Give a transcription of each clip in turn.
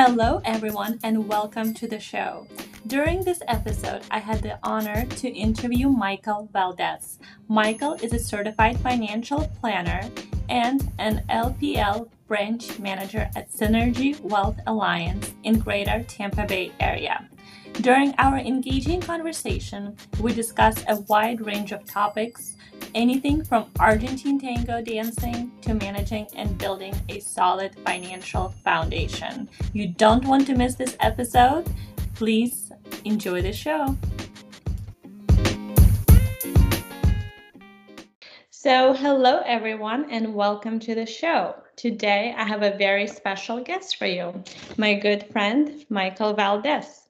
Hello, everyone, and welcome to the show. During this episode, I had the honor to interview Michael Valdez. Michael is a certified financial planner and an LPL branch manager at Synergy Wealth Alliance in Greater Tampa Bay area. During our engaging conversation, we discussed a wide range of topics anything from Argentine tango dancing to managing and building a solid financial foundation. You don't want to miss this episode. Please enjoy the show. So, hello everyone, and welcome to the show. Today, I have a very special guest for you, my good friend Michael Valdez.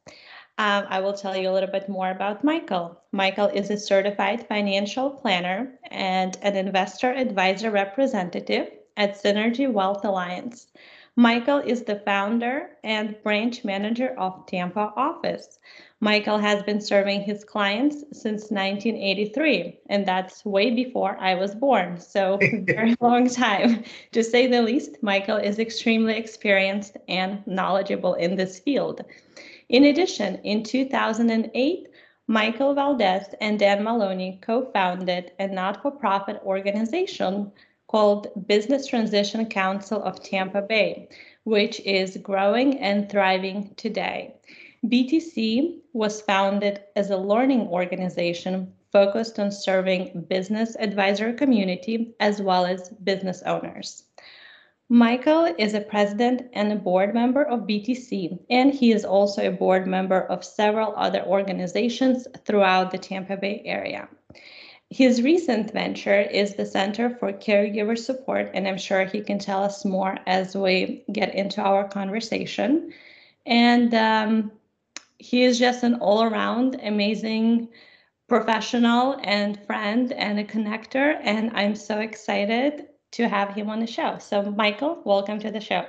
Um, I will tell you a little bit more about Michael. Michael is a certified financial planner and an investor advisor representative at Synergy Wealth Alliance. Michael is the founder and branch manager of Tampa office. Michael has been serving his clients since 1983, and that's way before I was born. So, very long time. To say the least, Michael is extremely experienced and knowledgeable in this field. In addition, in 2008, Michael Valdez and Dan Maloney co founded a not for profit organization called Business Transition Council of Tampa Bay, which is growing and thriving today. BTC was founded as a learning organization focused on serving business advisor community as well as business owners. Michael is a president and a board member of BTC, and he is also a board member of several other organizations throughout the Tampa Bay area. His recent venture is the Center for Caregiver Support, and I'm sure he can tell us more as we get into our conversation. And um, he is just an all around amazing professional and friend and a connector. And I'm so excited to have him on the show. So, Michael, welcome to the show.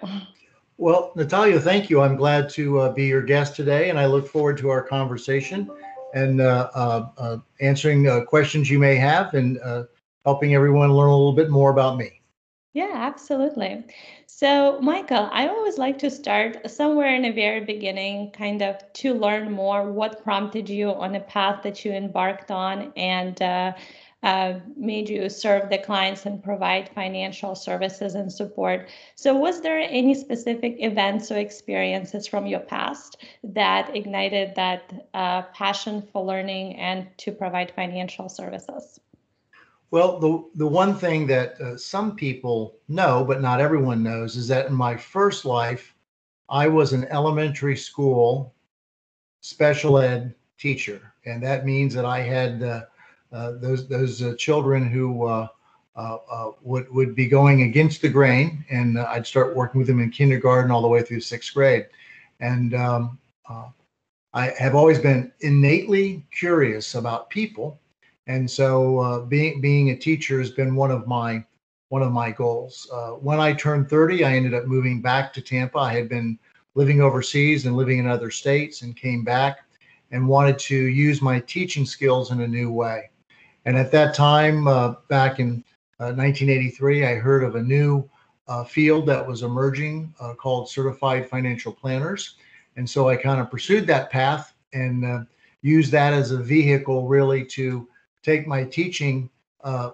Well, Natalia, thank you. I'm glad to uh, be your guest today, and I look forward to our conversation and uh, uh, uh answering uh, questions you may have and uh, helping everyone learn a little bit more about me. Yeah, absolutely. So, Michael, I always like to start somewhere in the very beginning, kind of to learn more what prompted you on the path that you embarked on and uh, made you serve the clients and provide financial services and support. So, was there any specific events or experiences from your past that ignited that uh, passion for learning and to provide financial services? Well, the, the one thing that uh, some people know, but not everyone knows, is that in my first life, I was an elementary school special ed teacher. And that means that I had uh, those those uh, children who uh, would would be going against the grain, and I'd start working with them in kindergarten all the way through sixth grade, and um, I have always been innately curious about people, and so being being a teacher has been one of my one of my goals. Uh, when I turned 30, I ended up moving back to Tampa. I had been living overseas and living in other states and came back and wanted to use my teaching skills in a new way. And at that time, uh, back in uh, 1983, I heard of a new uh, field that was emerging uh, called certified financial planners. And so I kind of pursued that path and uh, used that as a vehicle really to take my teaching uh,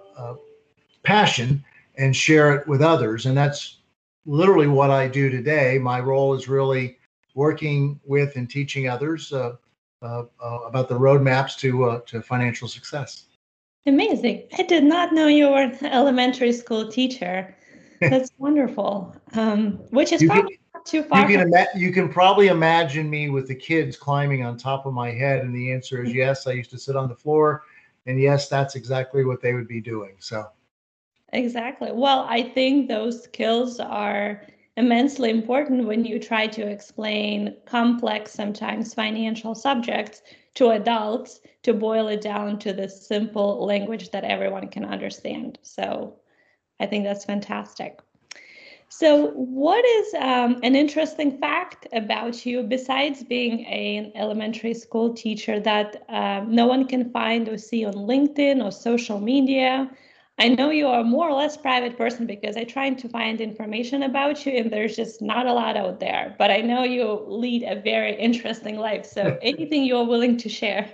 passion and share it with others. And that's literally what I do today. My role is really working with and teaching others about the roadmaps to to financial success. Amazing. I did not know you were an elementary school teacher. That's wonderful. Um, which is you probably can, not too far. You can, ima- you can probably imagine me with the kids climbing on top of my head. And the answer is yes. I used to sit on the floor. And yes, that's exactly what they would be doing. So, exactly. Well, I think those skills are immensely important when you try to explain complex, sometimes financial subjects to adults to boil it down to the simple language that everyone can understand. So I think that's fantastic. So, what is um, an interesting fact about you besides being a, an elementary school teacher that um, no one can find or see on LinkedIn or social media? I know you are more or less private person because I tried to find information about you and there's just not a lot out there. But I know you lead a very interesting life. So anything you are willing to share.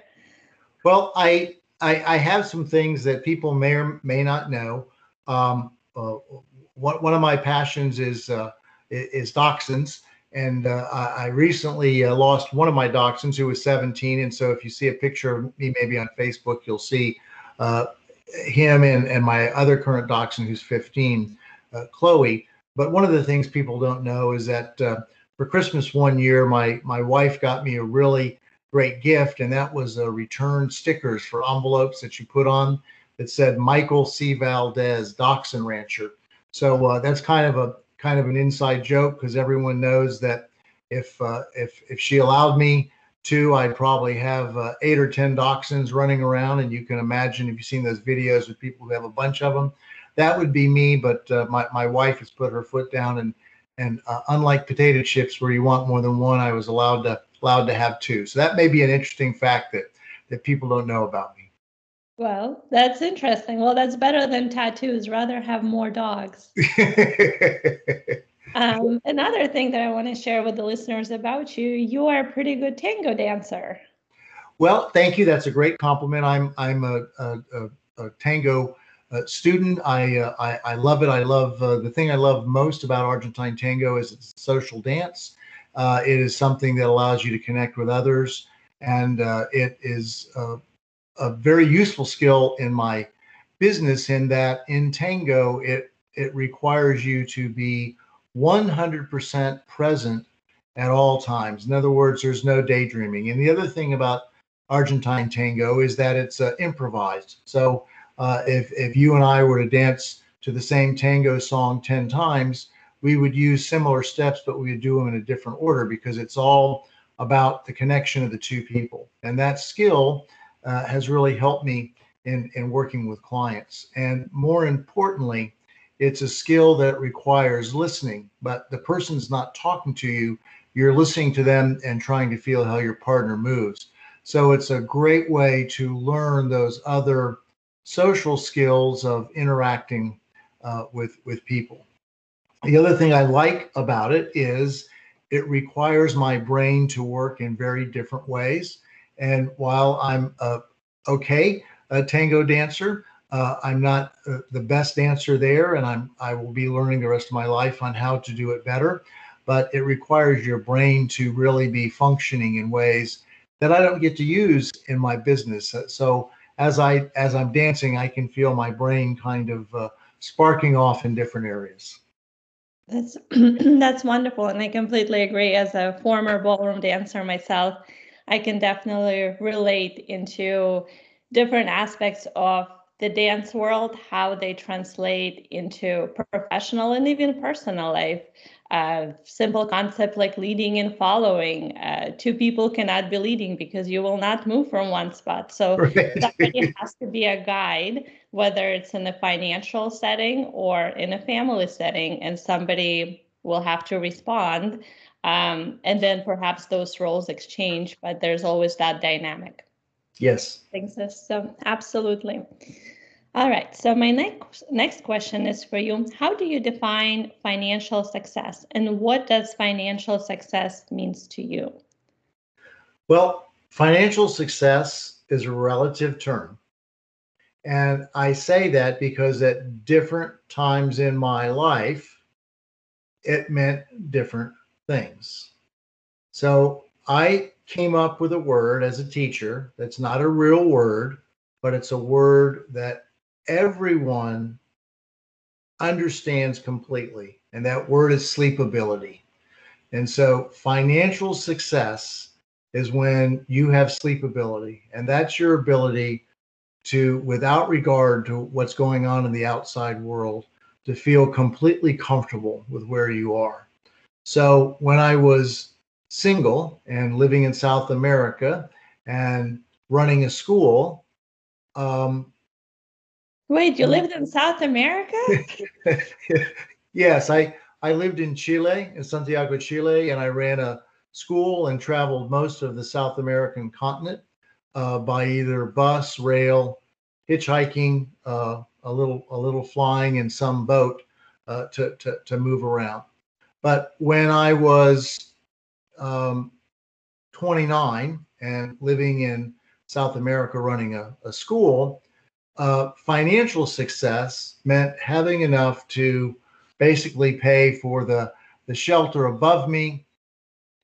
Well, I, I, I have some things that people may or may not know. Um, uh, one, one of my passions is uh, is dachshunds, and uh, I recently uh, lost one of my dachshunds who was 17. And so, if you see a picture of me, maybe on Facebook, you'll see uh, him and, and my other current dachshund who's 15, uh, Chloe. But one of the things people don't know is that uh, for Christmas one year, my my wife got me a really great gift, and that was a return stickers for envelopes that you put on that said Michael C. Valdez, Dachshund Rancher. So uh, that's kind of a kind of an inside joke because everyone knows that if uh, if if she allowed me Two, I'd probably have uh, eight or 10 dachshunds running around. And you can imagine if you've seen those videos with people who have a bunch of them, that would be me. But uh, my, my wife has put her foot down. And, and uh, unlike potato chips where you want more than one, I was allowed to, allowed to have two. So that may be an interesting fact that, that people don't know about me. Well, that's interesting. Well, that's better than tattoos. Rather have more dogs. Um, another thing that I want to share with the listeners about you, you are a pretty good tango dancer. Well, thank you. That's a great compliment. I'm I'm a, a, a, a tango uh, student. I, uh, I, I love it. I love uh, the thing I love most about Argentine tango is it's social dance. Uh, it is something that allows you to connect with others, and uh, it is a very useful skill in my business. In that, in tango, it it requires you to be 100% present at all times. In other words, there's no daydreaming. And the other thing about Argentine tango is that it's uh, improvised. So uh, if, if you and I were to dance to the same tango song 10 times, we would use similar steps, but we would do them in a different order because it's all about the connection of the two people. And that skill uh, has really helped me in, in working with clients. And more importantly, it's a skill that requires listening, but the person's not talking to you. You're listening to them and trying to feel how your partner moves. So it's a great way to learn those other social skills of interacting uh, with with people. The other thing I like about it is it requires my brain to work in very different ways. And while I'm a okay a tango dancer, uh, I'm not uh, the best dancer there, and I'm I will be learning the rest of my life on how to do it better. But it requires your brain to really be functioning in ways that I don't get to use in my business. Uh, so as I as I'm dancing, I can feel my brain kind of uh, sparking off in different areas. That's that's wonderful, and I completely agree. As a former ballroom dancer myself, I can definitely relate into different aspects of the dance world, how they translate into professional and even personal life. Uh, simple concept like leading and following. Uh, two people cannot be leading because you will not move from one spot. So right. somebody has to be a guide, whether it's in a financial setting or in a family setting, and somebody will have to respond. Um, and then perhaps those roles exchange, but there's always that dynamic. Yes. Exists. So absolutely. All right. So my next next question is for you. How do you define financial success, and what does financial success means to you? Well, financial success is a relative term. And I say that because at different times in my life, it meant different things. So I came up with a word as a teacher that's not a real word, but it's a word that everyone understands completely. And that word is sleepability. And so financial success is when you have sleepability, and that's your ability to, without regard to what's going on in the outside world, to feel completely comfortable with where you are. So when I was single and living in South America and running a school, um, Wait, you lived in South America? yes, I I lived in Chile, in Santiago, Chile, and I ran a school and traveled most of the South American continent uh, by either bus, rail, hitchhiking, uh, a little a little flying in some boat uh, to, to to move around. But when I was um, 29 and living in South America, running a, a school, uh, financial success meant having enough to basically pay for the the shelter above me,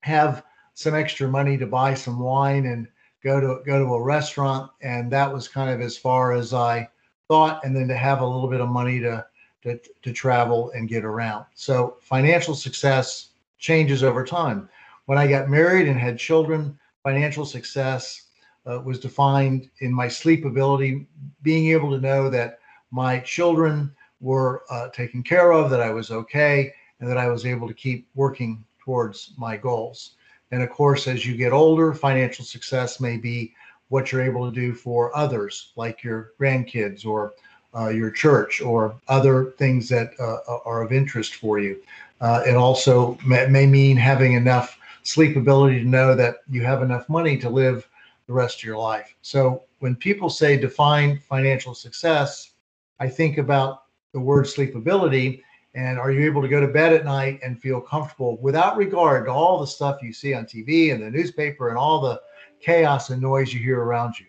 have some extra money to buy some wine and go to go to a restaurant, and that was kind of as far as I thought, and then to have a little bit of money to to, to travel and get around. So financial success changes over time. When I got married and had children, financial success uh, was defined in my sleep ability, being able to know that my children were uh, taken care of, that I was okay, and that I was able to keep working towards my goals. And of course, as you get older, financial success may be what you're able to do for others, like your grandkids or uh, your church or other things that uh, are of interest for you. Uh, it also may, may, mean having enough sleep ability to know that you have enough money to live the rest of your life. So when people say define financial success, I think about the word sleepability and are you able to go to bed at night and feel comfortable without regard to all the stuff you see on TV and the newspaper and all the chaos and noise you hear around you?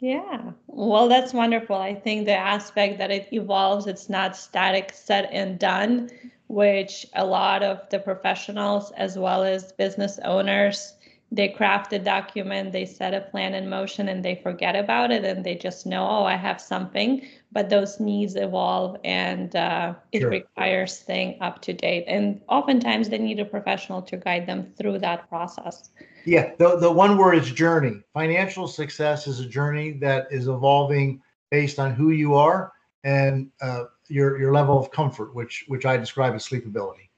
Yeah, well, that's wonderful. I think the aspect that it evolves, it's not static, set, and done, which a lot of the professionals as well as business owners they craft a document, they set a plan in motion, and they forget about it, and they just know, oh, I have something. But those needs evolve, and uh, it sure. requires staying up to date. And oftentimes, they need a professional to guide them through that process. Yeah, the, the one word is journey. Financial success is a journey that is evolving based on who you are and uh, your your level of comfort, which which I describe as sleepability.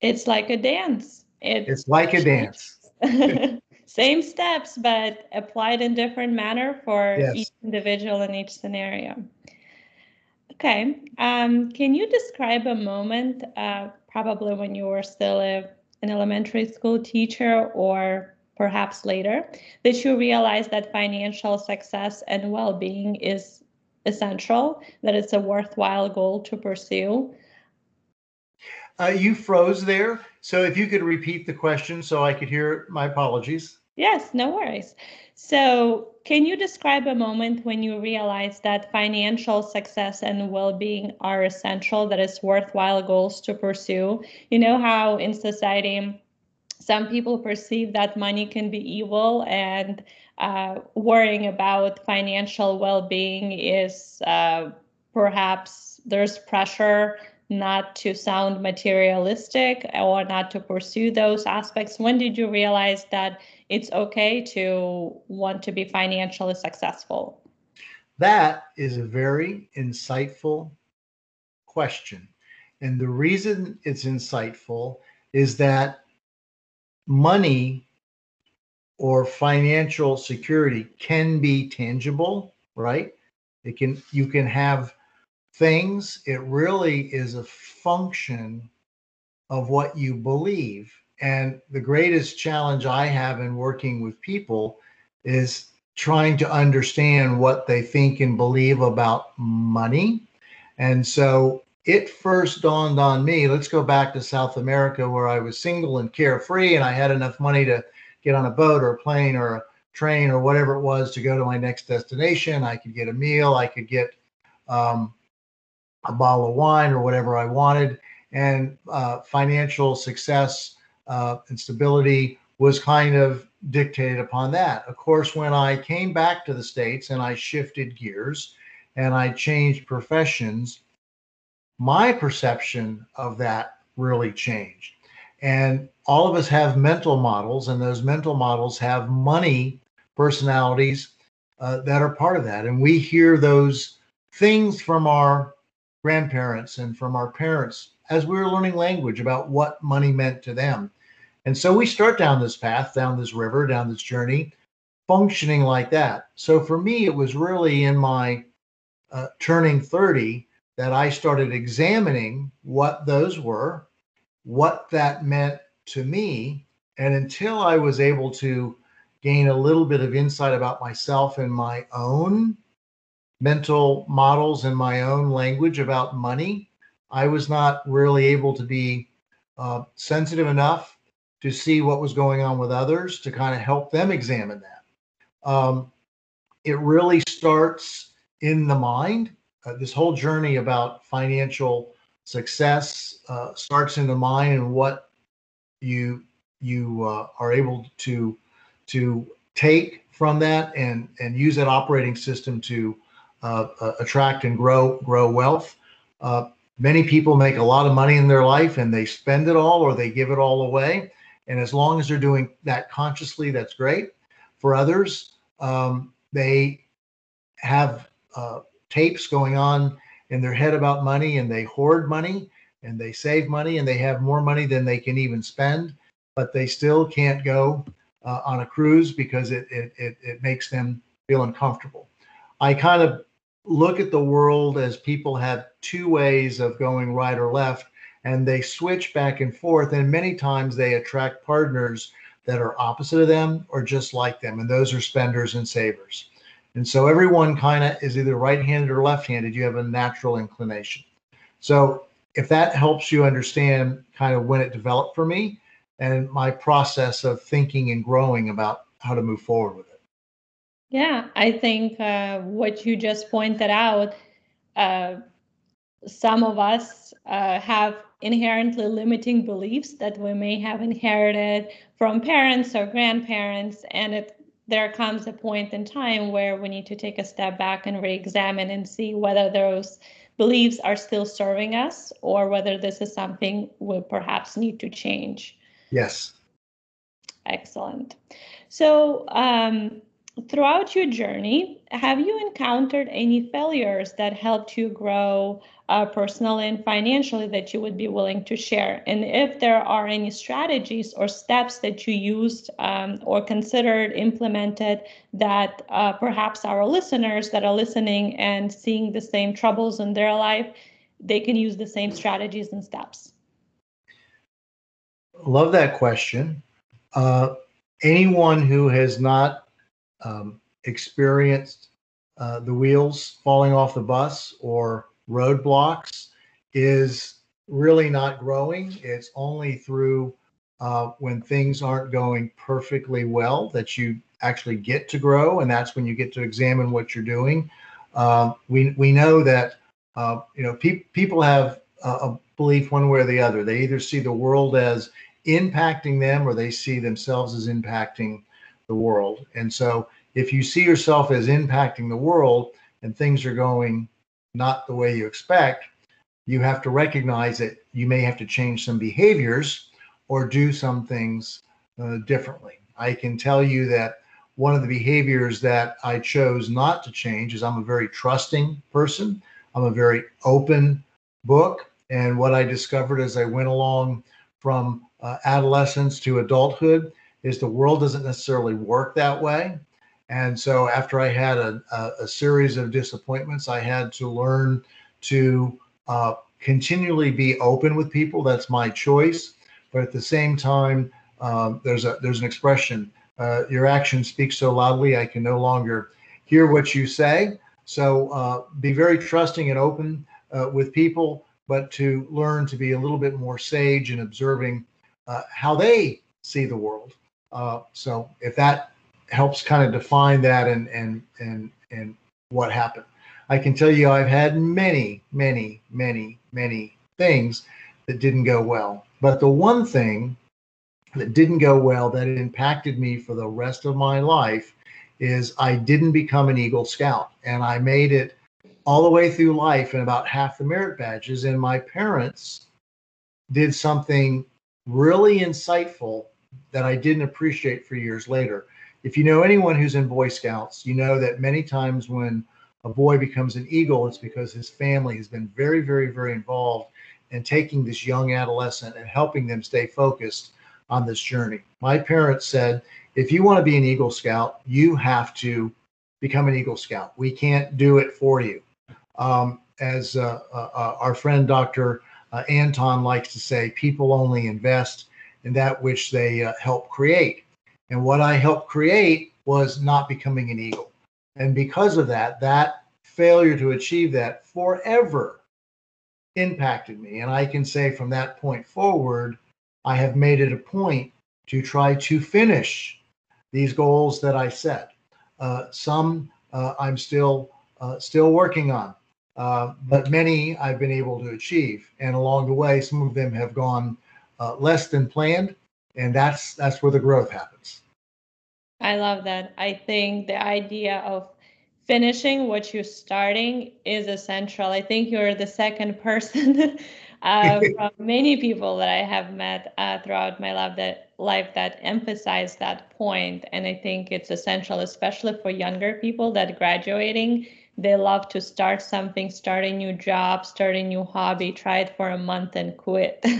It's like a dance. It it's like a dance. Same steps, but applied in different manner for yes. each individual in each scenario. Okay. Um, can you describe a moment, uh, probably when you were still a, an elementary school teacher or perhaps later, that you realized that financial success and well being is essential, that it's a worthwhile goal to pursue? Uh, you froze there. So if you could repeat the question so I could hear it, my apologies. Yes, no worries. So, can you describe a moment when you realized that financial success and well being are essential, that it's worthwhile goals to pursue? You know how in society, some people perceive that money can be evil and uh, worrying about financial well being is uh, perhaps there's pressure not to sound materialistic or not to pursue those aspects? When did you realize that it's okay to want to be financially successful? That is a very insightful question. And the reason it's insightful is that money or financial security can be tangible, right? It can you can have things, it really is a function of what you believe. And the greatest challenge I have in working with people is trying to understand what they think and believe about money. And so it first dawned on me let's go back to South America where I was single and carefree and I had enough money to get on a boat or a plane or a train or whatever it was to go to my next destination. I could get a meal, I could get um, a bottle of wine or whatever I wanted. And uh, financial success uh, and stability was kind of dictated upon that. Of course, when I came back to the States and I shifted gears and I changed professions, my perception of that really changed. And all of us have mental models, and those mental models have money personalities uh, that are part of that. And we hear those things from our grandparents and from our parents as we were learning language about what money meant to them. And so we start down this path, down this river, down this journey, functioning like that. So for me, it was really in my uh, turning 30 that I started examining what those were, what that meant to me. And until I was able to gain a little bit of insight about myself and my own mental models in my own language about money. I was not really able to be uh, sensitive enough to see what was going on with others to kind of help them examine that. Um, it really starts in the mind. Uh, this whole journey about financial success uh, starts in the mind and what you you uh, are able to to take from that and and use that operating system to uh, uh, attract and grow grow wealth. Uh, many people make a lot of money in their life and they spend it all or they give it all away. And as long as they're doing that consciously, that's great. For others, um, they have uh, tapes going on in their head about money and they hoard money and they save money and they have more money than they can even spend, but they still can't go uh, on a cruise because it, it, it, it makes them feel uncomfortable. I kind of look at the world as people have two ways of going right or left and they switch back and forth and many times they attract partners that are opposite of them or just like them and those are spenders and savers and so everyone kind of is either right-handed or left-handed you have a natural inclination. So if that helps you understand kind of when it developed for me and my process of thinking and growing about how to move forward with it. Yeah, I think uh, what you just pointed out, uh, some of us uh, have inherently limiting beliefs that we may have inherited from parents or grandparents, and it there comes a point in time where we need to take a step back and re-examine and see whether those beliefs are still serving us or whether this is something we perhaps need to change. Yes. Excellent. So um, throughout your journey, have you encountered any failures that helped you grow uh, personally and financially that you would be willing to share? And if there are any strategies or steps that you used um, or considered implemented that uh, perhaps our listeners that are listening and seeing the same troubles in their life, they can use the same strategies and steps? Love that question. Uh, anyone who has not um, experienced uh, the wheels falling off the bus or roadblocks is really not growing. It's only through uh, when things aren't going perfectly well that you actually get to grow, and that's when you get to examine what you're doing. Uh, we we know that uh, you know pe- people have a, a belief one way or the other. They either see the world as impacting them, or they see themselves as impacting the world. And so if you see yourself as impacting the world and things are going not the way you expect, you have to recognize that you may have to change some behaviors or do some things uh, differently. I can tell you that one of the behaviors that I chose not to change is I'm a very trusting person. I'm a very open book. And what I discovered as I went along from uh, adolescence to adulthood is the world doesn't necessarily work that way. And so after I had a, a, a series of disappointments, I had to learn to uh, continually be open with people. That's my choice. But at the same time, um, there's a there's an expression. Uh, your actions speak so loudly, I can no longer hear what you say. So uh, be very trusting and open uh, with people, but to learn to be a little bit more sage and observing uh, how they see the world. Uh, so if that helps kind of define that and and and and what happened. I can tell you I've had many, many, many, many things that didn't go well. But the one thing that didn't go well that impacted me for the rest of my life is I didn't become an Eagle Scout. And I made it all the way through life and about half the merit badges. And my parents did something really insightful that I didn't appreciate for years later. If you know anyone who's in Boy Scouts, you know that many times when a boy becomes an eagle, it's because his family has been very, very, very involved in taking this young adolescent and helping them stay focused on this journey. My parents said, if you want to be an Eagle Scout, you have to become an Eagle Scout. We can't do it for you. Um, as uh, uh, uh our friend Dr. Uh, Anton likes to say, people only invest in that which they uh, help create. And what I helped create was not becoming an eagle. And because of that, that failure to achieve that forever impacted me. And I can say from that point forward, I have made it a point to try to finish these goals that I set. Uh, some uh, I'm still uh, still working on, uh, but many I've been able to achieve. And along the way, some of them have gone uh, less than planned, and that's that's where the growth happens. I love that. I think the idea of finishing what you're starting is essential. I think you're the second person uh, from many people that I have met uh, throughout my life that life that emphasize that point, and I think it's essential, especially for younger people that graduating. They love to start something, start a new job, start a new hobby, try it for a month and quit.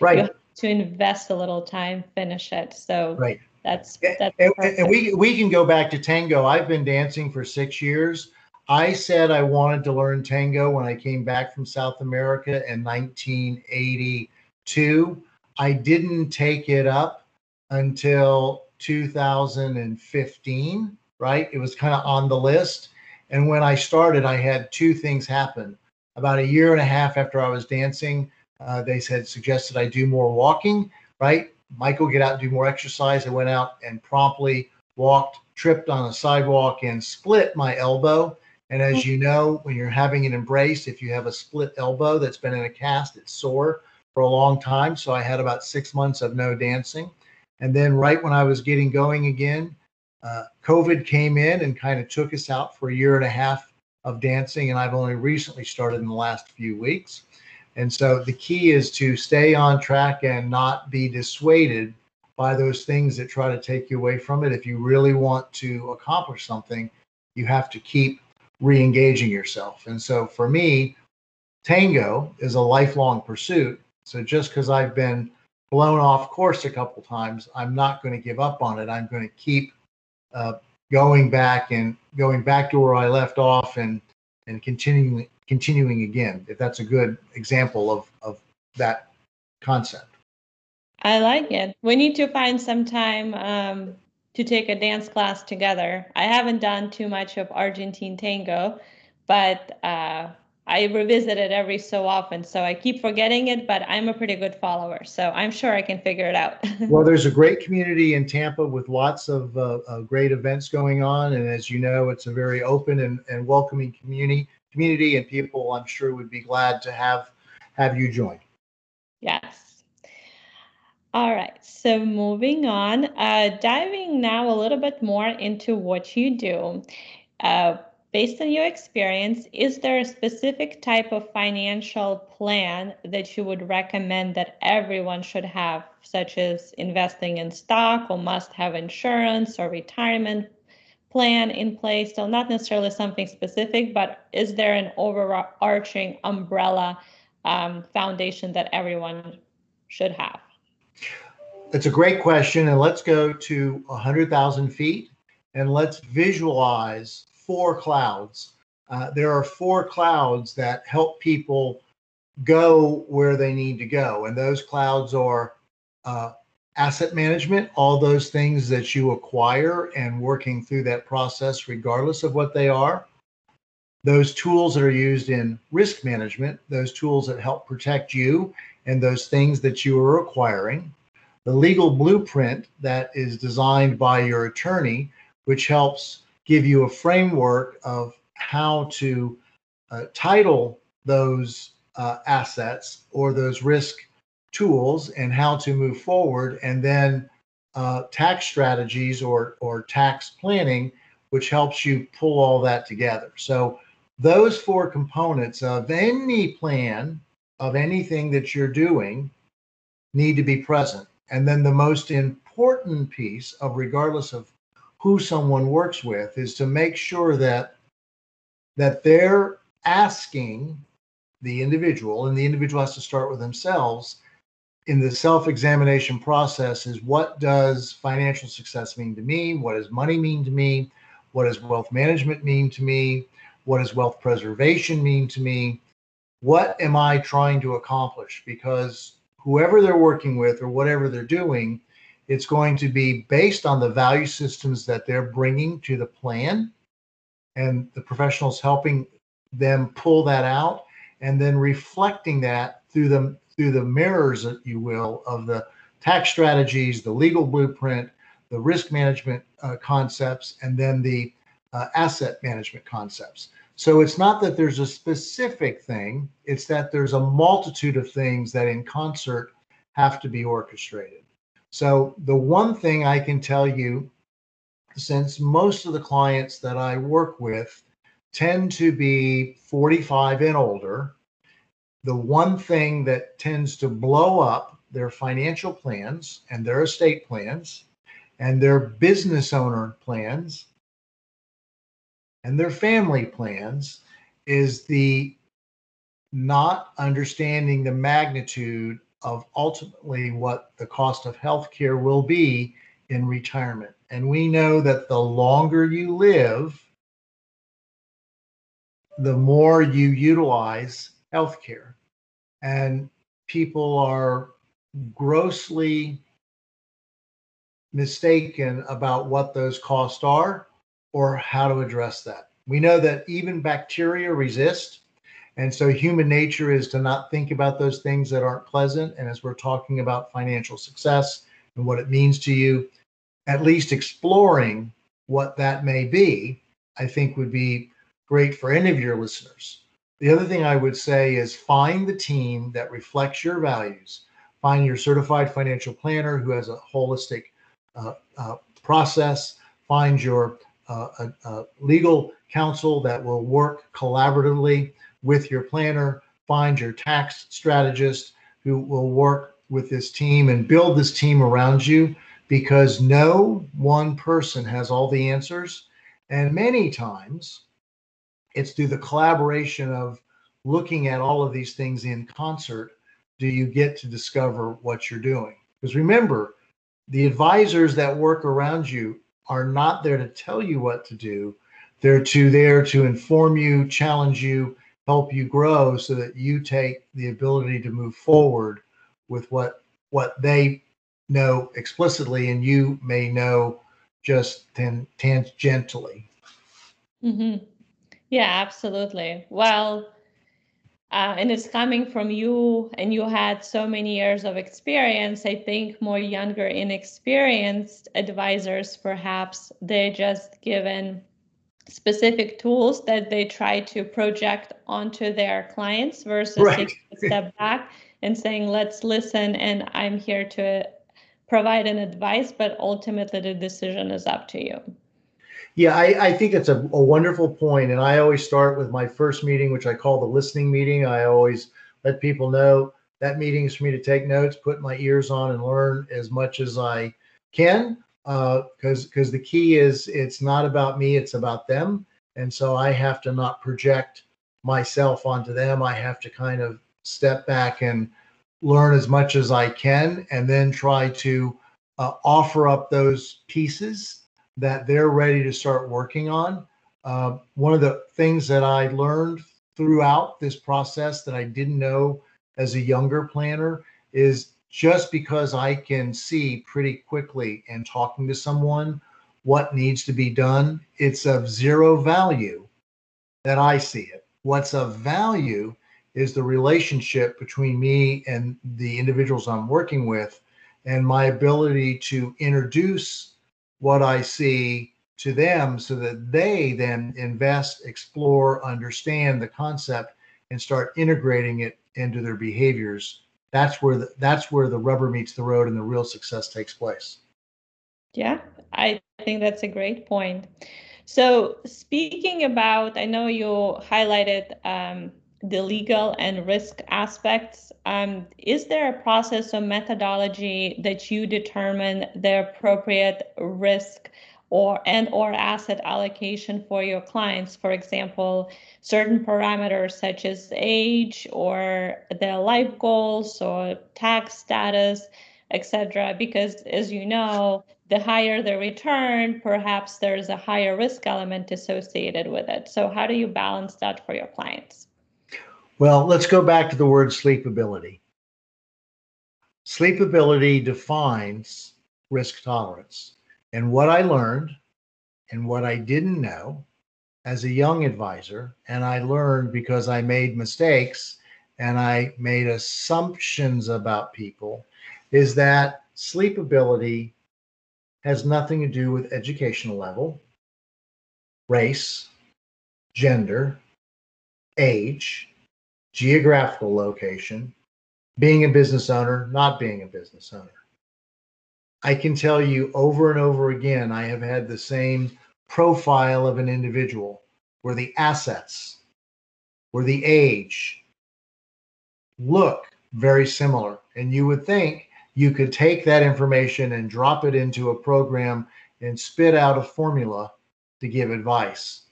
Right. To invest a little time, finish it. So right. That's that's and, and, we we can go back to tango. I've been dancing for six years. I said I wanted to learn tango when I came back from South America in 1982. I didn't take it up until 2015, right? It was kind of on the list. And when I started, I had two things happen. About a year and a half after I was dancing, uh, they said suggested I do more walking, right? Michael, get out and do more exercise. I went out and promptly walked, tripped on a sidewalk, and split my elbow. And as you know, when you're having an embrace, if you have a split elbow that's been in a cast, it's sore for a long time. So I had about six months of no dancing. And then, right when I was getting going again, uh, COVID came in and kind of took us out for a year and a half of dancing. And I've only recently started in the last few weeks. And so the key is to stay on track and not be dissuaded by those things that try to take you away from it. If you really want to accomplish something, you have to keep re engaging yourself. And so for me, tango is a lifelong pursuit. So just because I've been blown off course a couple times, I'm not going to give up on it. I'm going to keep uh, going back and going back to where I left off and and continuing continuing again, if that's a good example of, of that concept. I like it. We need to find some time um, to take a dance class together. I haven't done too much of Argentine tango, but uh, I revisit it every so often. So I keep forgetting it, but I'm a pretty good follower. So I'm sure I can figure it out. well, there's a great community in Tampa with lots of uh, uh, great events going on. And as you know, it's a very open and, and welcoming community community and people I'm sure would be glad to have have you join. Yes. All right. So moving on, uh, diving now a little bit more into what you do. Uh, based on your experience, is there a specific type of financial plan that you would recommend that everyone should have, such as investing in stock or must have insurance or retirement plan in place? So not necessarily something specific, but is there an overarching umbrella um, foundation that everyone should have? It's a great question. And let's go to 100,000 feet and let's visualize four clouds. Uh, there are four clouds that help people go where they need to go. And those clouds are uh, asset management, all those things that you acquire and working through that process, regardless of what they are. Those tools that are used in risk management, those tools that help protect you and those things that you are acquiring. The legal blueprint that is designed by your attorney, which helps give you a framework of how to uh, title those uh, assets or those risk tools and how to move forward, and then uh, tax strategies or or tax planning, which helps you pull all that together. So those four components of any plan of anything that you're doing need to be present. And then the most important piece of regardless of who someone works with is to make sure that that they're asking the individual and the individual has to start with themselves in the self-examination process is what does financial success mean to me? What does money mean to me? What does wealth management mean to me? What does wealth preservation mean to me? What am i trying to accomplish? Because whoever they're working with or whatever they're doing it's going to be based on the value systems that they're bringing to the plan and the professionals helping them pull that out and then reflecting that through the through the mirrors, if you will, of the tax strategies, the legal blueprint, the risk management uh, concepts, and then the uh, asset management concepts. So it's not that there's a specific thing, it's that there's a multitude of things that in concert have to be orchestrated. So the one thing I can tell you, since most of the clients that I work with tend to be 45 and older, the one thing that tends to blow up their financial plans and their estate plans and their business owner plans and their family plans is the not understanding the magnitude of ultimately what the cost of health care will be in retirement. And we know that the longer you live, the more you utilize healthcare. And people are grossly mistaken about what those costs are or how to address that. We know that even bacteria resist. And so human nature is to not think about those things that aren't pleasant. And as we're talking about financial success and what it means to you, at least exploring what that may be, I think would be great for any of your listeners. The other thing I would say is find the team that reflects your values. Find your certified financial planner who has a holistic uh, uh, process. Find your uh, a, a legal counsel that will work collaboratively with your planner. Find your tax strategist who will work with this team and build this team around you because no one person has all the answers. And many times it's through the collaboration of looking at all of these things in concert do you get to discover what you're doing. Because remember, the advisors that work around you are not there to tell you what to do. They're to there to inform you, challenge you, help you grow so that you take the ability to move forward with what what they know explicitly and you may know just tan- tangentially. Mm-hmm. Yeah, absolutely. Well, uh, and it's coming from you and you had so many years of experience i think more younger inexperienced advisors perhaps they're just given specific tools that they try to project onto their clients versus right. taking a step back and saying let's listen and i'm here to provide an advice but ultimately the decision is up to you yeah, I, I think it's a, a wonderful point, and I always start with my first meeting, which I call the listening meeting. I always let people know that meeting is for me to take notes, put my ears on, and learn as much as I can. Because uh, because the key is it's not about me, it's about them, and so I have to not project myself onto them. I have to kind of step back and learn as much as I can, and then try to uh, offer up those pieces that they're ready to start working on. Uh, one of the things that I learned throughout this process that I didn't know as a younger planner is just because I can see pretty quickly and talking to someone what needs to be done, it's of zero value that I see it. What's of value is the relationship between me and the individuals I'm working with and my ability to introduce what I see to them so that they then invest, explore, understand the concept and start integrating it into their behaviors. That's where the, that's where the rubber meets the road and the real success takes place. Yeah, I think that's a great point. So speaking about, I know you highlighted um, the legal and risk aspects. Um, is there a process or methodology that you determine the appropriate risk or and or asset allocation for your clients? For example, certain parameters such as age or their life goals or tax status, etc. Because as you know, the higher the return, perhaps there's a higher risk element associated with it. So how do you balance that for your clients? Well, let's go back to the word sleepability. Sleepability defines risk tolerance. And what I learned and what I didn't know as a young advisor, and I learned because I made mistakes and I made assumptions about people, is that sleepability has nothing to do with educational level, race, gender, age, geographical location, being a business owner, not being a business owner. I can tell you over and over again, I have had the same profile of an individual where the assets, where the age look very similar. And you would think you could take that information and drop it into a program and spit out a formula to give advice.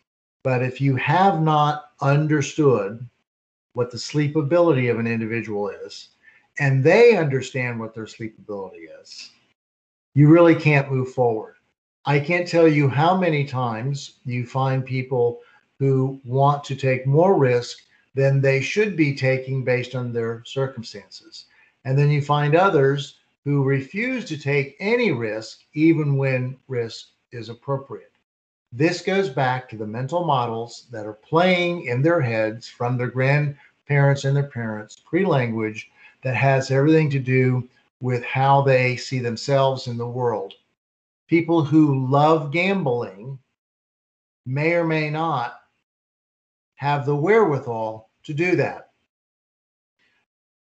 But if you have not understood what the sleepability of an individual is, and they understand what their sleepability is, you really can't move forward. I can't tell you how many times you find people who want to take more risk than they should be taking based on their circumstances. And then you find others who refuse to take any risk, even when risk is appropriate. This goes back to the mental models that are playing in their heads from their grandparents and their parents, pre language, that has everything to do with how they see themselves in the world. People who love gambling may or may not have the wherewithal to do that.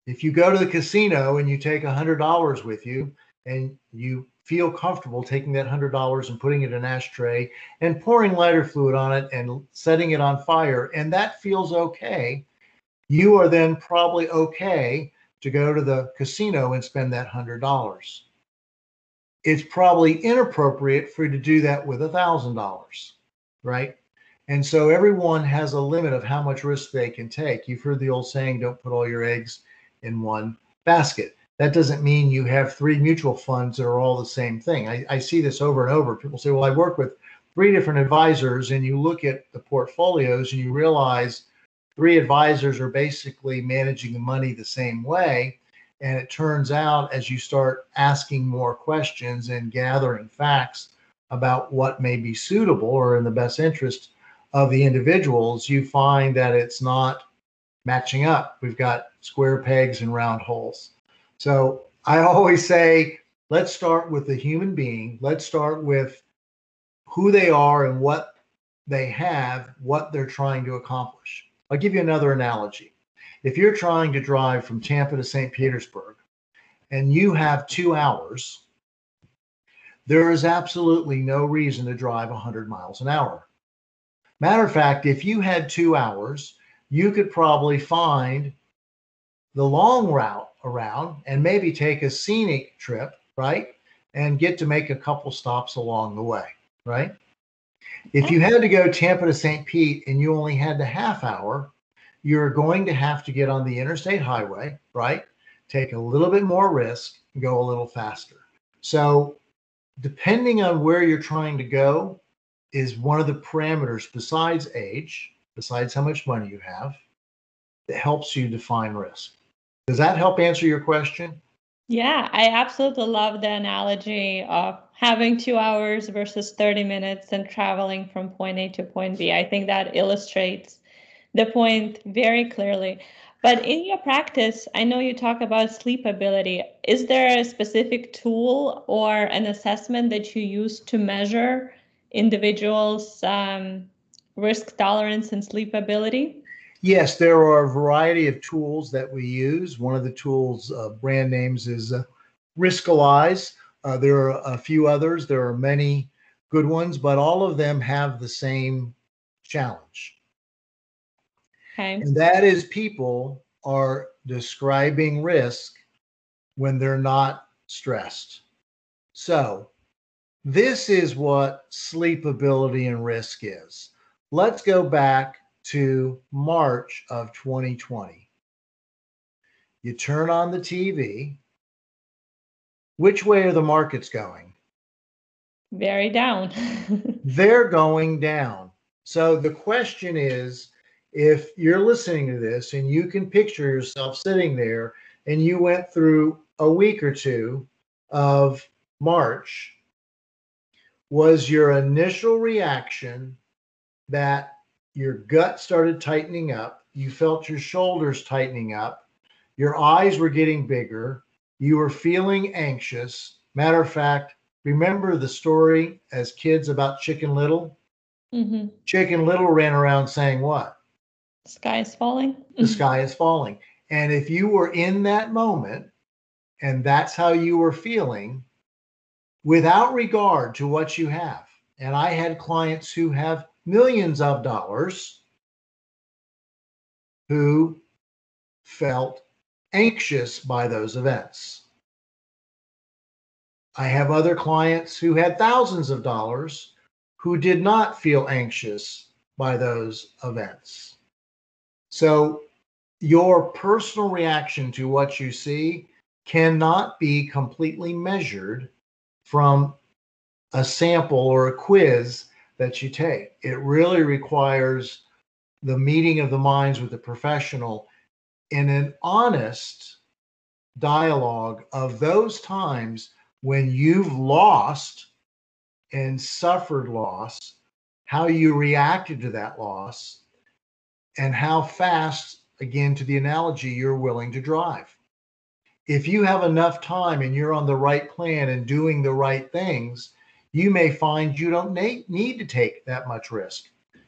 If you go to the casino and you take $100 with you and you feel comfortable taking that $100 and putting it in an ashtray and pouring lighter fluid on it and setting it on fire, and that feels okay, you are then probably okay to go to the casino and spend that $100. It's probably inappropriate for you to do that with a $1,000, right? And so everyone has a limit of how much risk they can take. You've heard the old saying, don't put all your eggs in one basket. That doesn't mean you have three mutual funds that are all the same thing. I, I see this over and over. People say, well, I work with three different advisors, and you look at the portfolios and you realize three advisors are basically managing the money the same way. And it turns out as you start asking more questions and gathering facts about what may be suitable or in the best interest of the individuals, you find that it's not matching up. We've got square pegs and round holes. So I always say, let's start with the human being. Let's start with who they are and what they have, what they're trying to accomplish. I'll give you another analogy. If you're trying to drive from Tampa to St. Petersburg and you have two hours, there is absolutely no reason to drive 100 miles an hour. Matter of fact, if you had two hours, you could probably find the long route around and maybe take a scenic trip, right? And get to make a couple stops along the way, right? If you had to go Tampa to St. Pete and you only had the half hour, you're going to have to get on the interstate highway, right? Take a little bit more risk, go a little faster. So, depending on where you're trying to go, is one of the parameters besides age, besides how much money you have, that helps you define risk. Does that help answer your question? Yeah, I absolutely love the analogy of having two hours versus 30 minutes and traveling from point A to point B. I think that illustrates the point very clearly. But in your practice, I know you talk about sleepability. Is there a specific tool or an assessment that you use to measure individuals' um, risk tolerance and sleepability? Yes, there are a variety of tools that we use. One of the tools, uh, brand names, is uh, Riskalyze. Uh, there are a few others. There are many good ones, but all of them have the same challenge. Okay. And that is people are describing risk when they're not stressed. So this is what sleepability and risk is. Let's go back to March of 2020. You turn on the TV. Which way are the markets going? Very down. They're going down. So the question is if you're listening to this and you can picture yourself sitting there and you went through a week or two of March was your initial reaction that your gut started tightening up. You felt your shoulders tightening up. Your eyes were getting bigger. You were feeling anxious. Matter of fact, remember the story as kids about Chicken Little? Mm-hmm. Chicken Little ran around saying what? The sky is falling. The sky is falling. And if you were in that moment and that's how you were feeling, without regard to what you have, and I had clients who have millions of dollars who felt anxious by those events. I have other clients who had thousands of dollars who did not feel anxious by those events. So, your personal reaction to what you see cannot be completely measured from a sample or a quiz that you take. It really requires the meeting of the minds with the professional in an honest dialogue of those times when you've lost and suffered loss, how you reacted to that loss, and how fast, again, to the analogy, you're willing to drive. If you have enough time and you're on the right plan and doing the right things, you may find you don't need to take that much risk.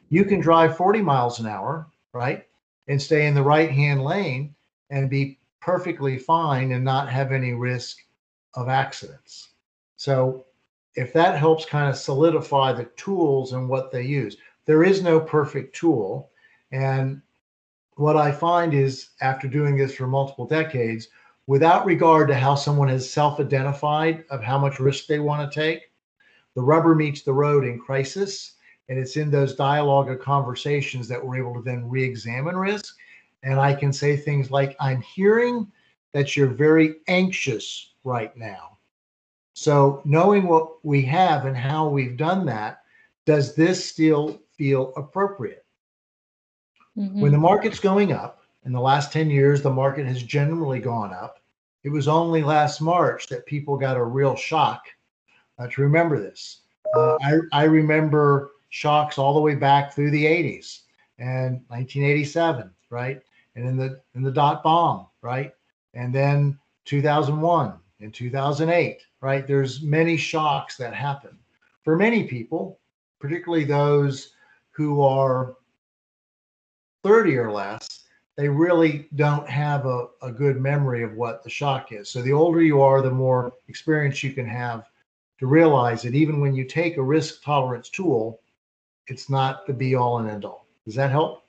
You can drive 40 miles an hour, right? And stay in the right hand lane and be perfectly fine and not have any risk of accidents. So, if that helps kind of solidify the tools and what they use, there is no perfect tool. And what I find is after doing this for multiple decades, without regard to how someone has self identified of how much risk they want to take, the rubber meets the road in crisis. And it's in those dialogue or conversations that we're able to then re examine risk. And I can say things like, I'm hearing that you're very anxious right now. So, knowing what we have and how we've done that, does this still feel appropriate? Mm-hmm. When the market's going up, in the last 10 years, the market has generally gone up. It was only last March that people got a real shock uh, to remember this. Uh, I, I remember shocks all the way back through the 80s and 1987, right? And in the in the dot bomb, right? And then 2001 and 2008, right? There's many shocks that happen for many people, particularly those who are 30 or less. They really don't have a, a good memory of what the shock is. So the older you are, the more experience you can have to realize that even when you take a risk tolerance tool, it's not the be all and end all. Does that help?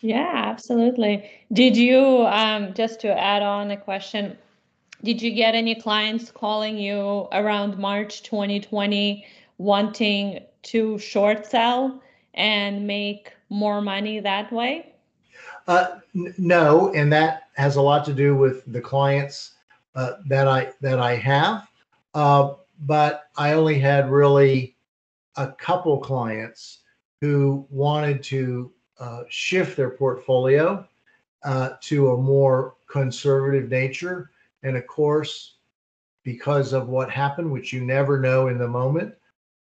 Yeah, absolutely. Did you, um, just to add on a question, did you get any clients calling you around March 2020 wanting to short sell and make more money that way? Uh, n- no, and that has a lot to do with the clients uh, that I that I have. Uh, but I only had really a couple clients who wanted to uh, shift their portfolio uh, to a more conservative nature. And of course, because of what happened, which you never know in the moment,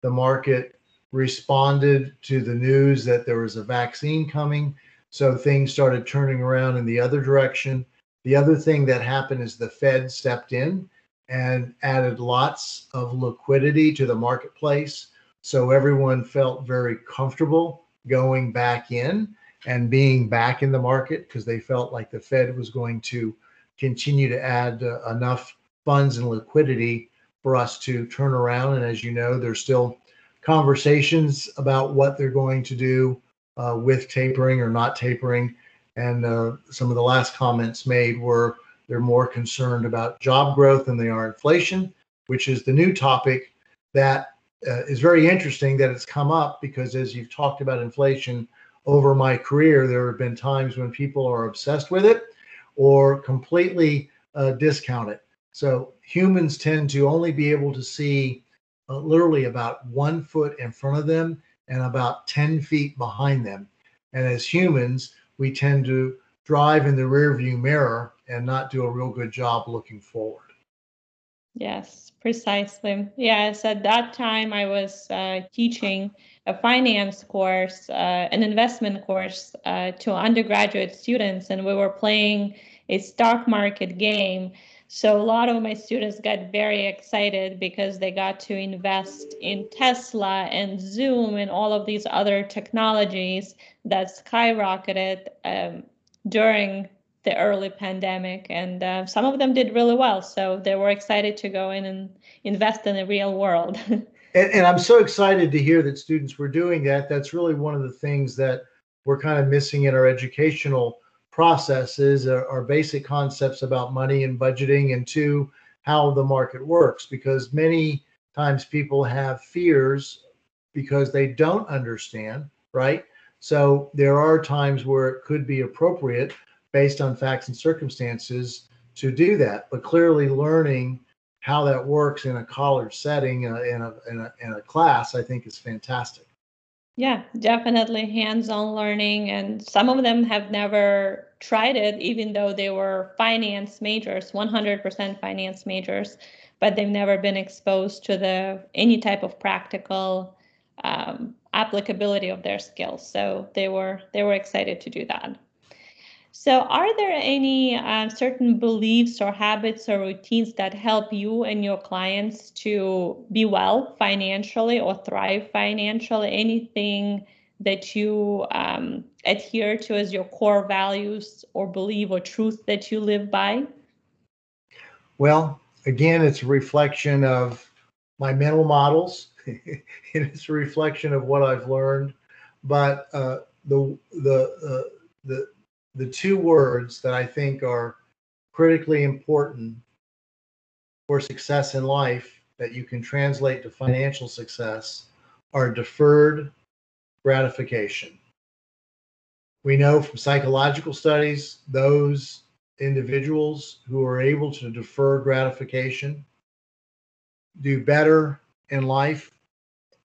the market responded to the news that there was a vaccine coming. So things started turning around in the other direction. The other thing that happened is the Fed stepped in and added lots of liquidity to the marketplace. So everyone felt very comfortable going back in and being back in the market because they felt like the Fed was going to continue to add uh, enough funds and liquidity for us to turn around. And as you know, there's still conversations about what they're going to do uh, with tapering or not tapering. And uh, some of the last comments made were they're more concerned about job growth than they are inflation, which is the new topic that uh, is very interesting that it's come up because as you've talked about inflation over my career, there have been times when people are obsessed with it or completely uh, discount it. So humans tend to only be able to see uh, literally about one foot in front of them and about 10 feet behind them. And as humans, we tend to drive in the rearview mirror and not do a real good job looking forward. Yes, precisely. Yes, at that time I was uh, teaching a finance course, uh, an investment course uh, to undergraduate students, and we were playing a stock market game. So a lot of my students got very excited because they got to invest in Tesla and Zoom and all of these other technologies that skyrocketed um, during the early pandemic. And uh, some of them did really well. So they were excited to go in and invest in the real world. and, and I'm so excited to hear that students were doing that. That's really one of the things that we're kind of missing in our educational processes are basic concepts about money and budgeting and two how the market works because many times people have fears because they don't understand right so there are times where it could be appropriate based on facts and circumstances to do that but clearly learning how that works in a college setting uh, in, a, in, a, in a class i think is fantastic yeah, definitely hands-on learning. And some of them have never tried it, even though they were finance majors, 100% finance majors, but they've never been exposed to the any type of practical um, applicability of their skills. So they were they were excited to do that. So, are there any uh, certain beliefs or habits or routines that help you and your clients to be well financially or thrive financially? Anything that you um, adhere to as your core values or believe or truth that you live by? Well, again, it's a reflection of my mental models. it's a reflection of what I've learned. But uh, the the uh, the the two words that I think are critically important for success in life that you can translate to financial success are deferred gratification. We know from psychological studies those individuals who are able to defer gratification do better in life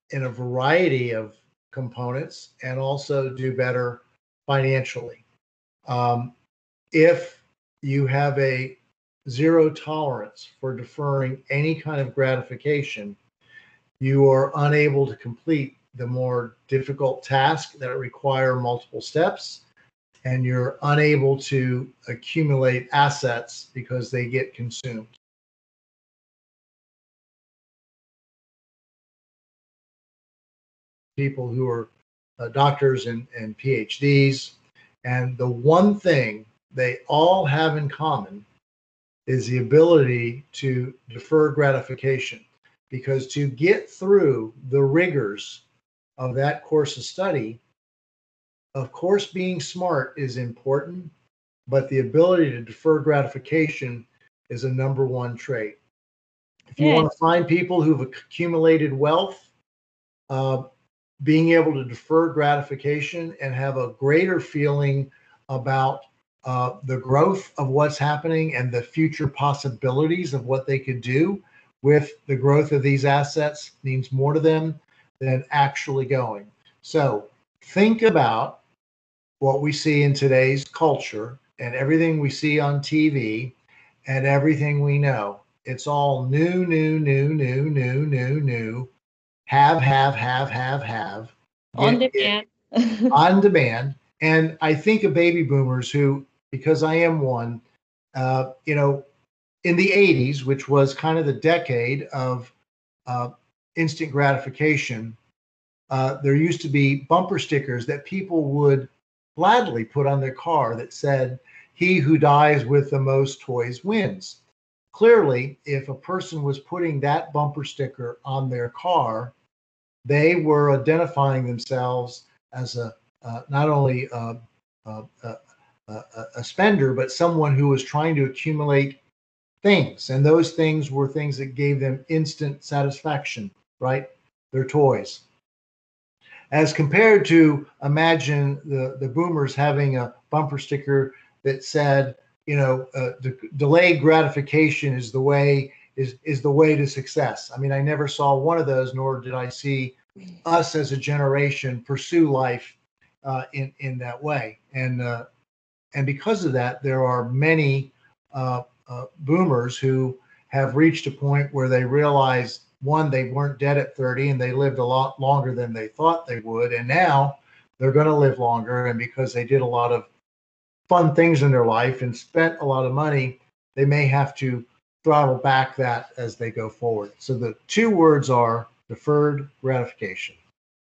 in a variety of components and also do better financially. Um, if you have a zero tolerance for deferring any kind of gratification, you are unable to complete the more difficult tasks that require multiple steps, and you're unable to accumulate assets because they get consumed. People who are uh, doctors and, and PhDs and the one thing they all have in common is the ability to defer gratification. Because to get through the rigors of that course of study, of course, being smart is important, but the ability to defer gratification is a number one trait. If you yeah. want to find people who've accumulated wealth, uh, being able to defer gratification and have a greater feeling about uh, the growth of what's happening and the future possibilities of what they could do with the growth of these assets means more to them than actually going. So think about what we see in today's culture and everything we see on TV and everything we know. It's all new, new, new, new, new, new, new have, have, have, have, have. On demand. on demand. And I think of baby boomers who, because I am one, uh, you know, in the 80s, which was kind of the decade of uh, instant gratification, uh, there used to be bumper stickers that people would gladly put on their car that said, He who dies with the most toys wins. Clearly, if a person was putting that bumper sticker on their car, they were identifying themselves as a uh, not only a, a, a, a, spender, but someone who was trying to accumulate things. And those things were things that gave them instant satisfaction, right? Their toys. As compared to imagine the, the boomers having a bumper sticker that said, you know, uh, de- delayed gratification is the way is is the way to success. I mean, I never saw one of those, nor did I see us as a generation pursue life uh, in in that way. And uh, and because of that, there are many uh, uh boomers who have reached a point where they realize one, they weren't dead at 30 and they lived a lot longer than they thought they would. And now they're going to live longer. And because they did a lot of fun things in their life and spent a lot of money, they may have to throttle back that as they go forward. So the two words are deferred gratification.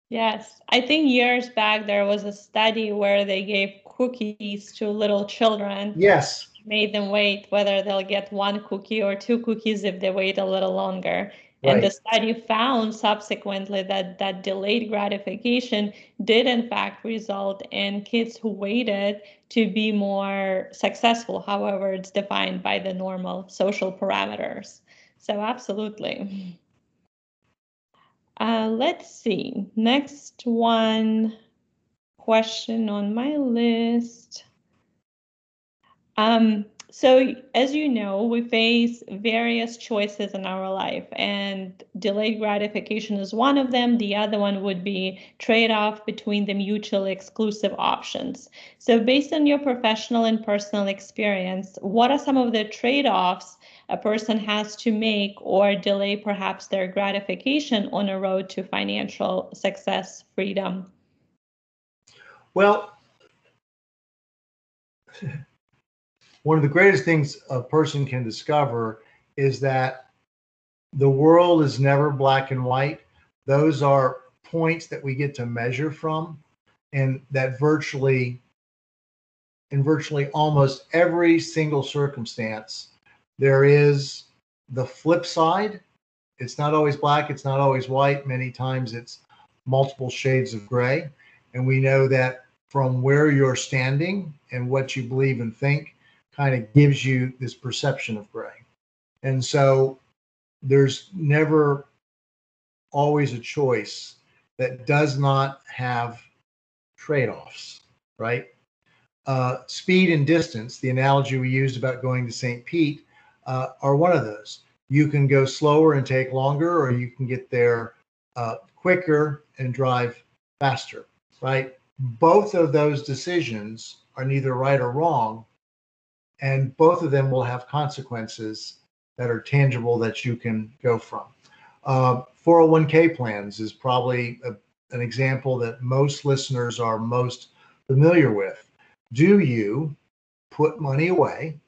Yes, I think years back there was a study where they gave cookies to little children. Yes. Made them wait whether they'll get one cookie or two cookies if they wait a little longer. Right. And the study found subsequently that that delayed gratification did in fact result in kids who waited to be more successful, however, it's defined by the normal social parameters. So, absolutely. Uh, let's see. Next one question on my list. Um, so, as you know, we face various choices in our life, and delayed gratification is one of them. The other one would be trade off between the mutually exclusive options. So, based on your professional and personal experience, what are some of the trade offs a person has to make or delay perhaps their gratification on a road to financial success, freedom? Well, one of the greatest things a person can discover is that the world is never black and white. Those are points that we get to measure from, and that virtually, in virtually almost every single circumstance, there is the flip side. It's not always black, it's not always white. Many times it's multiple shades of gray. And we know that from where you're standing and what you believe and think, kind of gives you this perception of gray. And so there's never always a choice that does not have trade offs, right? Uh, speed and distance, the analogy we used about going to St. Pete, uh, are one of those. You can go slower and take longer, or you can get there uh, quicker and drive faster, right? Both of those decisions are neither right or wrong and both of them will have consequences that are tangible that you can go from. Uh, 401k plans is probably a, an example that most listeners are most familiar with. Do you put money away,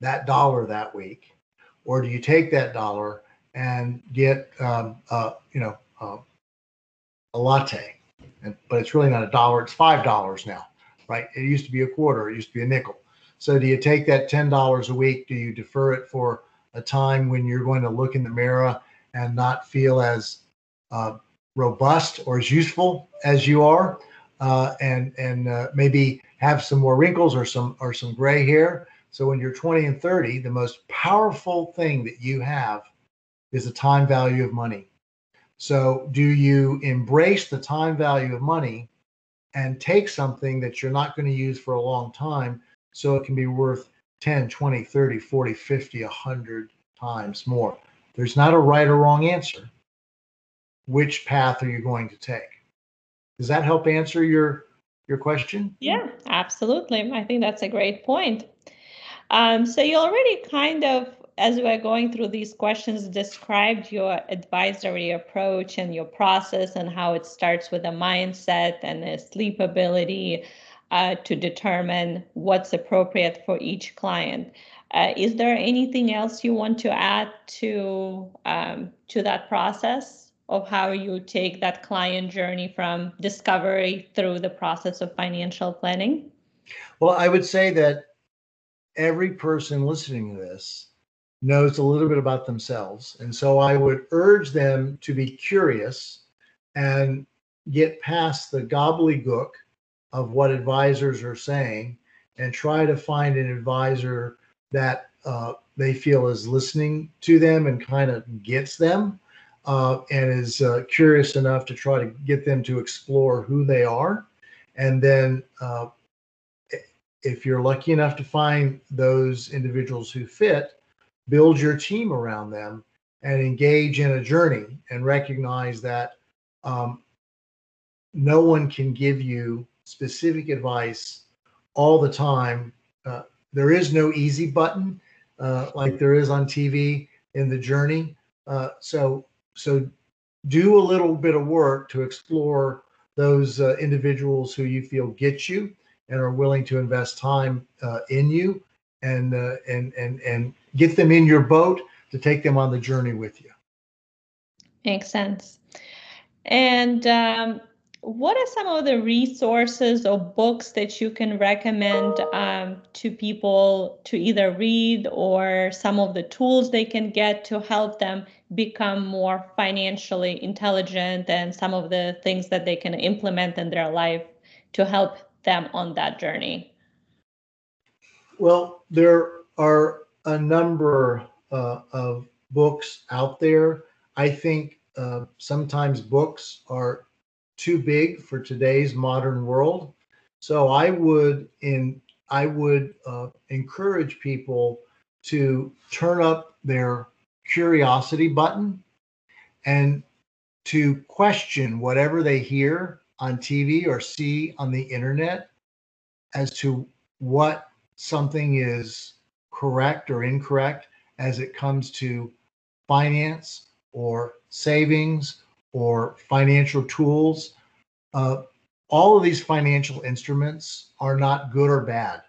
that dollar that week, or do you take that dollar and get, um, uh, you know, uh, a latte? And, but it's really not a dollar; it's five dollars now right? It used to be a quarter, it used to be a nickel. So do you take that $10 a week? Do you defer it for a time when you're going to look in the mirror and not feel as uh, robust or as useful as you are, uh, and and uh, maybe have some more wrinkles or some or some gray hair? So when you're 20 and 30, the most powerful thing that you have is the time value of money. So do you embrace the time value of money and take something that you're not going to use for a long time so it can be worth 10, 20, 30, 40, 50, 100 times more. There's not a right or wrong answer. Which path are you going to take? Does that help answer your your question? Yeah, absolutely. I think that's a great point. Um, so you already kind of as we are going through these questions, described your advisory approach and your process and how it starts with a mindset and a sleep ability uh, to determine what's appropriate for each client. Uh, is there anything else you want to add to um, to that process of how you take that client journey from discovery through the process of financial planning? Well, I would say that every person listening to this knows a little bit about themselves. And so I would urge them to be curious and get past the gobbledygook of what advisors are saying and try to find an advisor that uh, they feel is listening to them and kind of gets them uh, and is uh, curious enough to try to get them to explore who they are. And then, uh, if you're lucky enough to find those individuals who fit, build your team around them and engage in a journey and recognize that um, no one can give you specific advice all the time. Uh, there is no easy button uh, like there is on TV in the journey. Uh, so so do a little bit of work to explore those uh, individuals who you feel get you and are willing to invest time uh, in you and uh, and and and get them in your boat to take them on the journey with you. Makes sense. And um, what are some of the resources or books that you can recommend um, to people to either read or some of the tools they can get to help them become more financially intelligent and some of the things that they can implement in their life to help them on that journey? Well, there are a number uh, of books out there. I think uh, sometimes books are too big for today's modern world. So I would in I would uh, encourage people to turn up their curiosity button and to question whatever they hear on TV or see on the internet as to what something is correct or incorrect as it comes to finance or savings or financial tools. Uh, all of these financial instruments are not good or bad.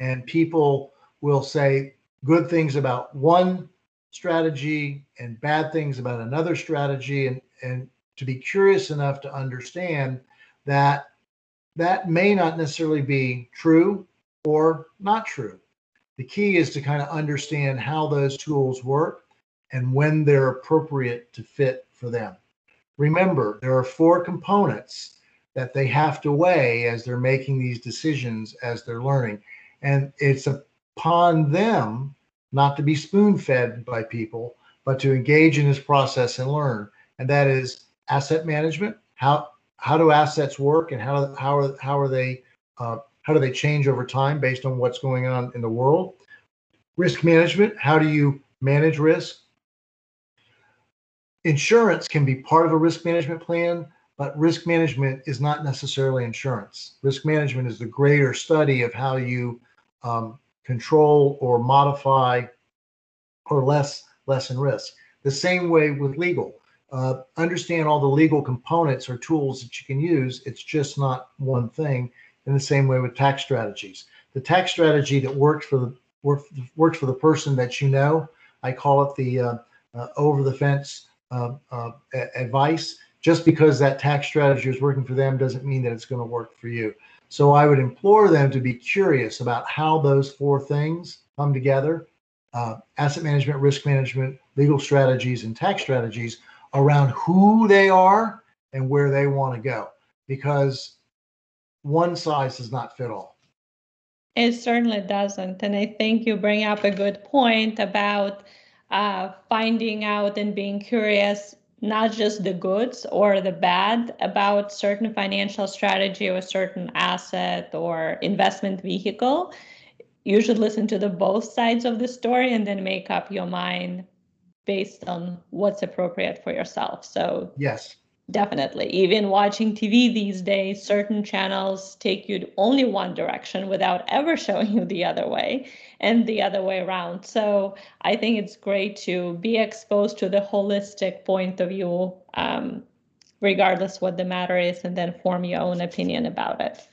And people will say good things about one strategy and bad things about another strategy and, and to be curious enough to understand that that may not necessarily be true or not true. The key is to kind of understand how those tools work and when they're appropriate to fit for them. Remember, there are four components that they have to weigh as they're making these decisions as they're learning. And it's upon them not to be spoon fed by people, but to engage in this process and learn. And that is asset management. How how do assets work, and how how are how are they uh, how do they change over time based on what's going on in the world? Risk management. How do you manage risk? Insurance can be part of a risk management plan, but risk management is not necessarily insurance. Risk management is the greater study of how you um, control or modify or less lessen risk. The same way with legal. Uh, understand all the legal components or tools that you can use. It's just not one thing. In the same way with tax strategies, the tax strategy that works for the work, works for the person that you know, I call it the uh, uh, over the fence uh, uh, advice. Just because that tax strategy is working for them doesn't mean that it's going to work for you. So I would implore them to be curious about how those four things come together uh, asset management, risk management, legal strategies, and tax strategies around who they are and where they want to go because one size does not fit all. It certainly doesn't. And I think you bring up a good point about uh, finding out and being curious not just the goods or the bad about certain financial strategy or a certain asset or investment vehicle you should listen to the both sides of the story and then make up your mind based on what's appropriate for yourself so yes Definitely. Even watching TV these days, certain channels take you only one direction without ever showing you the other way and the other way around. So I think it's great to be exposed to the holistic point of view, um, regardless what the matter is, and then form your own opinion about it.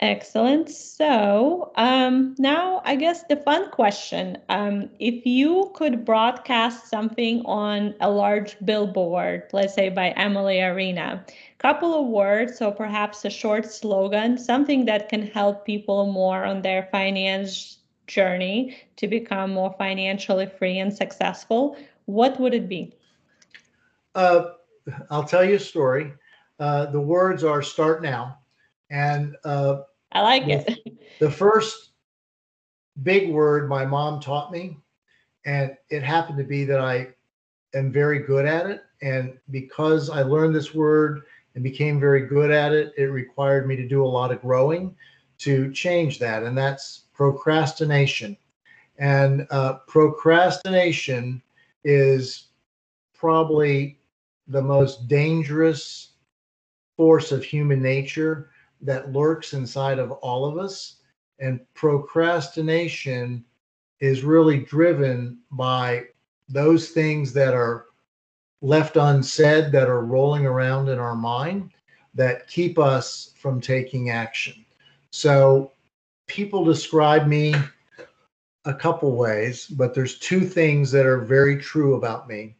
Excellent. So um, now I guess the fun question. Um, if you could broadcast something on a large billboard, let's say by Amalie Arena, a couple of words or perhaps a short slogan, something that can help people more on their finance journey to become more financially free and successful, what would it be? Uh, I'll tell you a story. Uh, the words are start now. And uh, I like the, it. The first big word my mom taught me, and it happened to be that I am very good at it. And because I learned this word and became very good at it, it required me to do a lot of growing to change that. And that's procrastination. And uh, procrastination is probably the most dangerous force of human nature that lurks inside of all of us. And procrastination is really driven by those things that are left unsaid that are rolling around in our mind that keep us from taking action. So people describe me a couple ways, but there's two things that are very true about me.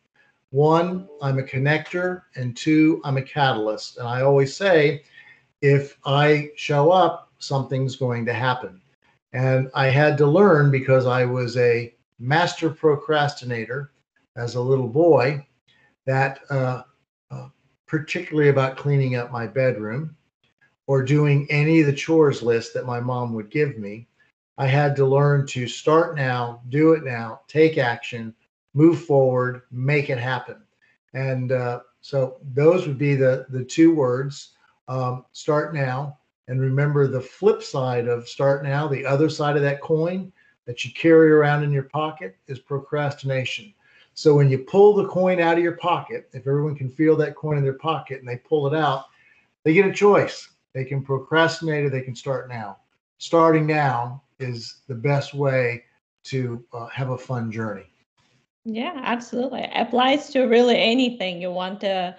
One, I'm a connector, and two, I'm a catalyst. And I always say, if I show up, something's going to happen. And I had to learn because I was a master procrastinator as a little boy that, uh, uh, particularly about cleaning up my bedroom or doing any of the chores list that my mom would give me, I had to learn to start now, do it now, take action, move forward, make it happen. And uh, so those would be the the two words. Um, start now, and remember the flip side of start now. The other side of that coin that you carry around in your pocket is procrastination. So when you pull the coin out of your pocket, if everyone can feel that coin in their pocket and they pull it out, they get a choice. They can procrastinate or they can start now. Starting now is the best way to uh, have a fun journey. Yeah, absolutely. Applies to really anything. You want to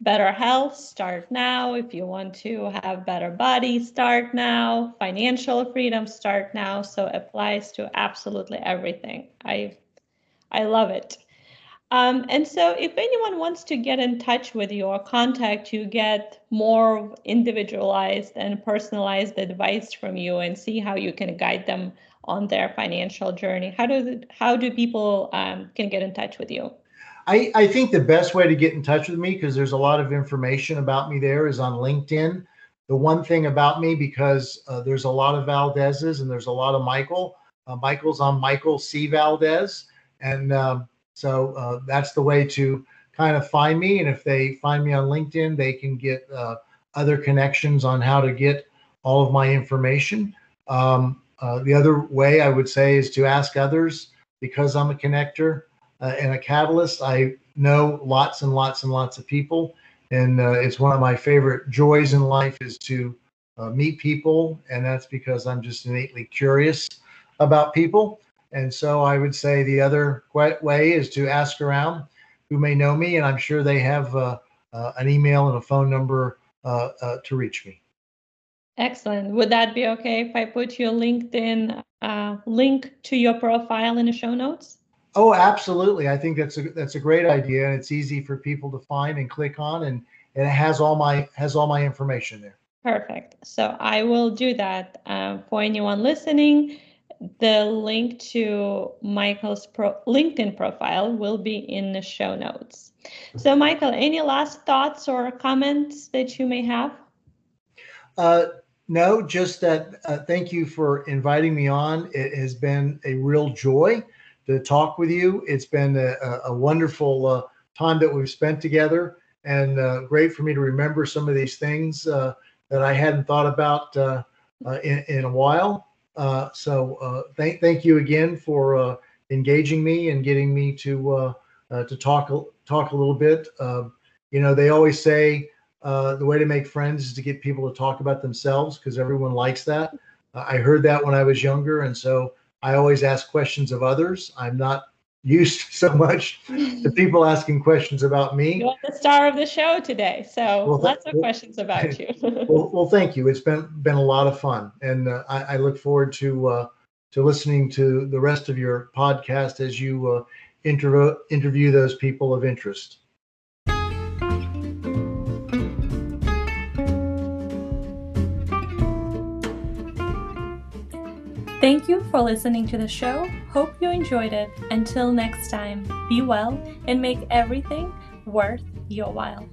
better health, start now. If you want to have better body, start now. Financial freedom, start now. So applies to absolutely everything. I I love it. Um, and so if anyone wants to get in touch with you or contact you, get more individualized and personalized advice from you and see how you can guide them on their financial journey, how do how do people um, can get in touch with you? I, I think the best way to get in touch with me, because there's a lot of information about me there, is on LinkedIn. The one thing about me, because uh, there's a lot of Valdezes and there's a lot of Michael. Uh, Michael's on Michael C. Valdez. And um, so uh, that's the way to kind of find me. And if they find me on LinkedIn, they can get uh, other connections on how to get all of my information. Um, uh, the other way I would say is to ask others because I'm a connector uh, and a catalyst. I know lots and lots and lots of people. And uh, it's one of my favorite joys in life is to uh, meet people. And that's because I'm just innately curious about people. And so I would say the other way is to ask around who may know me, and I'm sure they have uh, uh, an email and a phone number uh, to reach me. Excellent. Would that be okay if I put your LinkedIn link to your profile in the show notes? Oh, absolutely. I think that's a that's a great idea, and it's easy for people to find and click on, and, and it has all my has all my information there. Perfect. So I will do that uh, for anyone listening the link to Michael's pro- LinkedIn profile will be in the show notes. So, Michael, any last thoughts or comments that you may have? Uh, no, just that uh, thank you for inviting me on. It has been a real joy to talk with you. It's been a, a wonderful uh, time that we've spent together and uh, great for me to remember some of these things uh, that I hadn't thought about uh, in, in a while. Uh, so uh, thank thank you again for uh, engaging me and getting me to uh, uh, to talk talk a little bit. Um, you know, they always say the way to make friends is to get people to talk about themselves because everyone likes that. I heard that when I was younger, and so I always ask questions of others. I'm not used so much to people asking questions about me. You're the star of the show today, so well, lots of well, questions about you. well, well, thank you. It's been been a lot of fun, and uh, I, I, look forward to uh, to listening to the rest of your podcast as you uh, interview interview those people of interest. Thank you for listening to the show. Hope you enjoyed it. Until next time, be well and make everything worth your while.